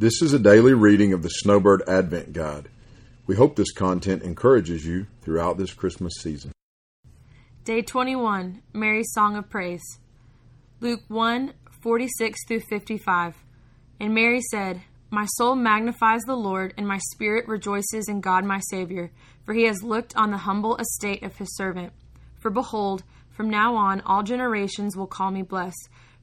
This is a daily reading of the Snowbird Advent Guide. We hope this content encourages you throughout this Christmas season. Day 21 Mary's Song of Praise. Luke 1 46 through 55. And Mary said, My soul magnifies the Lord, and my spirit rejoices in God my Savior, for he has looked on the humble estate of his servant. For behold, from now on all generations will call me blessed.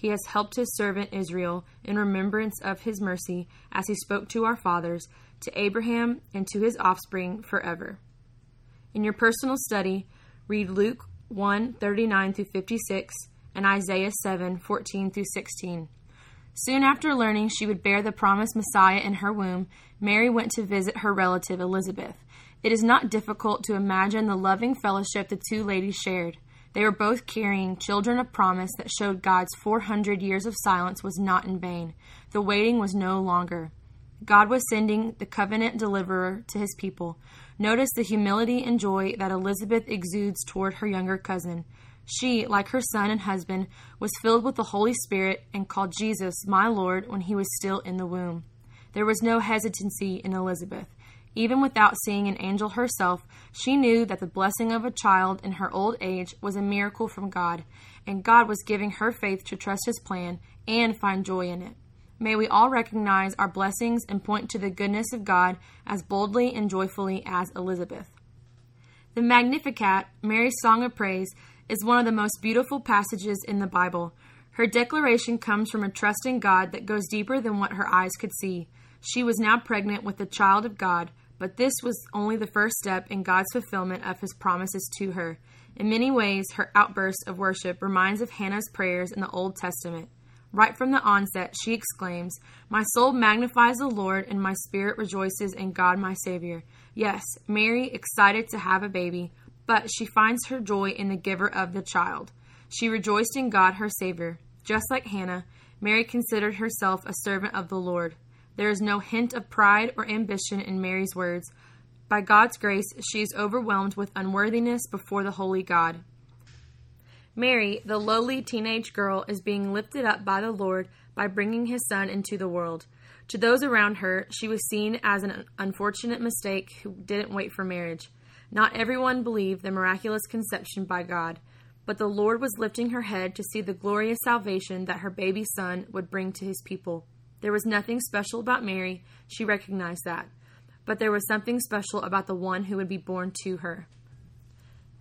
He has helped his servant Israel in remembrance of his mercy, as he spoke to our fathers to Abraham and to his offspring forever. In your personal study, read Luke 1 39 through 56 and Isaiah 7 14 through 16. Soon after learning she would bear the promised Messiah in her womb, Mary went to visit her relative Elizabeth. It is not difficult to imagine the loving fellowship the two ladies shared. They were both carrying children of promise that showed God's 400 years of silence was not in vain. The waiting was no longer. God was sending the covenant deliverer to his people. Notice the humility and joy that Elizabeth exudes toward her younger cousin. She, like her son and husband, was filled with the Holy Spirit and called Jesus my Lord when he was still in the womb. There was no hesitancy in Elizabeth. Even without seeing an angel herself, she knew that the blessing of a child in her old age was a miracle from God, and God was giving her faith to trust his plan and find joy in it. May we all recognize our blessings and point to the goodness of God as boldly and joyfully as Elizabeth. The Magnificat, Mary's song of praise, is one of the most beautiful passages in the Bible. Her declaration comes from a trust in God that goes deeper than what her eyes could see. She was now pregnant with the child of God, but this was only the first step in God's fulfillment of his promises to her. In many ways, her outburst of worship reminds of Hannah's prayers in the Old Testament. Right from the onset, she exclaims, My soul magnifies the Lord, and my spirit rejoices in God my Savior. Yes, Mary excited to have a baby, but she finds her joy in the giver of the child. She rejoiced in God her Savior. Just like Hannah, Mary considered herself a servant of the Lord. There is no hint of pride or ambition in Mary's words. By God's grace, she is overwhelmed with unworthiness before the holy God. Mary, the lowly teenage girl, is being lifted up by the Lord by bringing his son into the world. To those around her, she was seen as an unfortunate mistake who didn't wait for marriage. Not everyone believed the miraculous conception by God, but the Lord was lifting her head to see the glorious salvation that her baby son would bring to his people. There was nothing special about Mary, she recognized that, but there was something special about the one who would be born to her.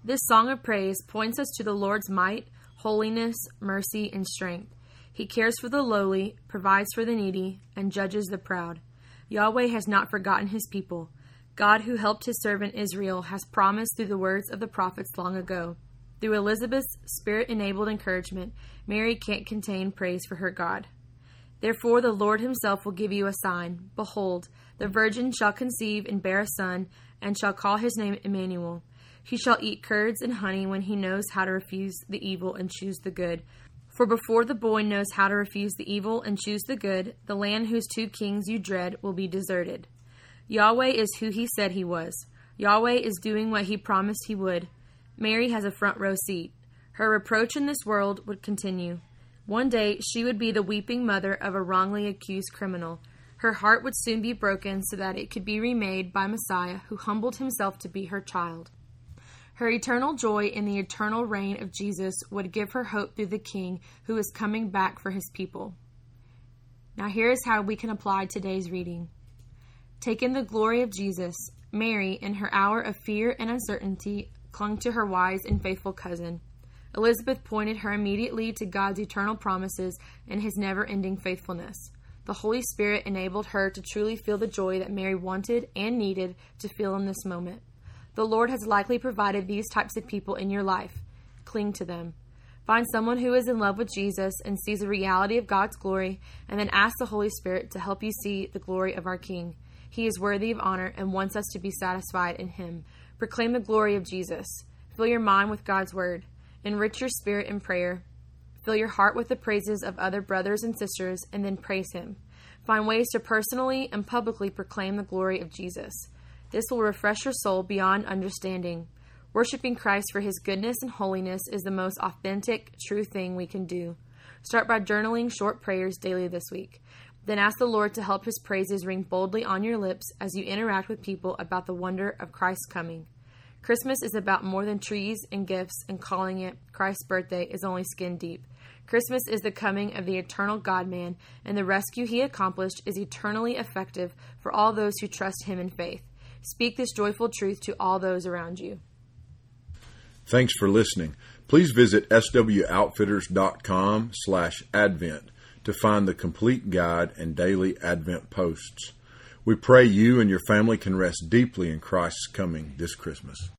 This song of praise points us to the Lord's might, holiness, mercy, and strength. He cares for the lowly, provides for the needy, and judges the proud. Yahweh has not forgotten his people. God, who helped his servant Israel, has promised through the words of the prophets long ago. Through Elizabeth's spirit enabled encouragement, Mary can't contain praise for her God. Therefore, the Lord himself will give you a sign. Behold, the virgin shall conceive and bear a son, and shall call his name Emmanuel. He shall eat curds and honey when he knows how to refuse the evil and choose the good. For before the boy knows how to refuse the evil and choose the good, the land whose two kings you dread will be deserted. Yahweh is who he said he was. Yahweh is doing what he promised he would. Mary has a front row seat. Her reproach in this world would continue. One day she would be the weeping mother of a wrongly accused criminal. Her heart would soon be broken so that it could be remade by Messiah, who humbled himself to be her child. Her eternal joy in the eternal reign of Jesus would give her hope through the King who is coming back for his people. Now, here is how we can apply today's reading. Take in the glory of Jesus, Mary, in her hour of fear and uncertainty, clung to her wise and faithful cousin. Elizabeth pointed her immediately to God's eternal promises and his never ending faithfulness. The Holy Spirit enabled her to truly feel the joy that Mary wanted and needed to feel in this moment. The Lord has likely provided these types of people in your life. Cling to them. Find someone who is in love with Jesus and sees the reality of God's glory, and then ask the Holy Spirit to help you see the glory of our King. He is worthy of honor and wants us to be satisfied in Him. Proclaim the glory of Jesus. Fill your mind with God's Word. Enrich your spirit in prayer. Fill your heart with the praises of other brothers and sisters, and then praise Him. Find ways to personally and publicly proclaim the glory of Jesus. This will refresh your soul beyond understanding. Worshipping Christ for His goodness and holiness is the most authentic, true thing we can do. Start by journaling short prayers daily this week. Then ask the Lord to help His praises ring boldly on your lips as you interact with people about the wonder of Christ's coming. Christmas is about more than trees and gifts, and calling it Christ's birthday is only skin deep. Christmas is the coming of the eternal God man, and the rescue he accomplished is eternally effective for all those who trust him in faith. Speak this joyful truth to all those around you. Thanks for listening. Please visit swoutfitters.com slash advent to find the complete guide and daily Advent posts. We pray you and your family can rest deeply in Christ's coming this Christmas.